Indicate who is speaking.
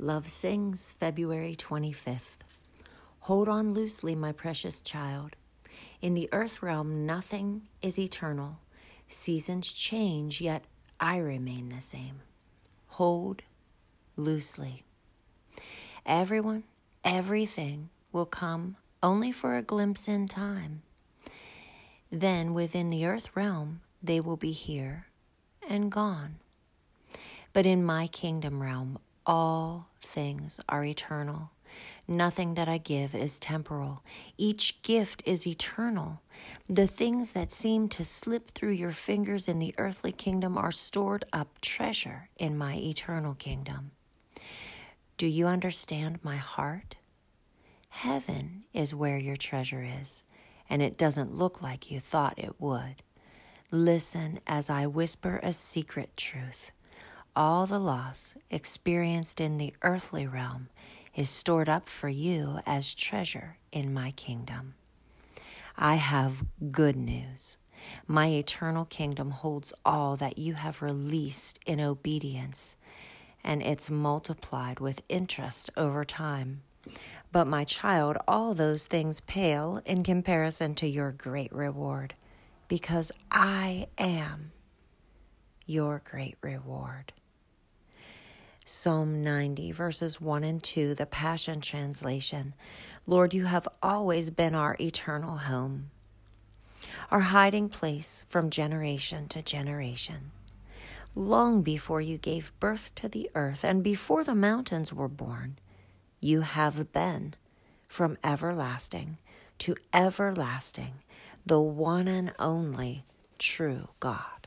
Speaker 1: Love Sings, February 25th. Hold on loosely, my precious child. In the earth realm, nothing is eternal. Seasons change, yet I remain the same. Hold loosely. Everyone, everything will come only for a glimpse in time. Then, within the earth realm, they will be here and gone. But in my kingdom realm, all things are eternal. Nothing that I give is temporal. Each gift is eternal. The things that seem to slip through your fingers in the earthly kingdom are stored up treasure in my eternal kingdom. Do you understand my heart? Heaven is where your treasure is, and it doesn't look like you thought it would. Listen as I whisper a secret truth all the loss experienced in the earthly realm is stored up for you as treasure in my kingdom. I have good news. My eternal kingdom holds all that you have released in obedience, and it's multiplied with interest over time. But, my child, all those things pale in comparison to your great reward, because I am your great reward. Psalm 90, verses 1 and 2, the Passion Translation. Lord, you have always been our eternal home, our hiding place from generation to generation. Long before you gave birth to the earth and before the mountains were born, you have been from everlasting to everlasting, the one and only true God.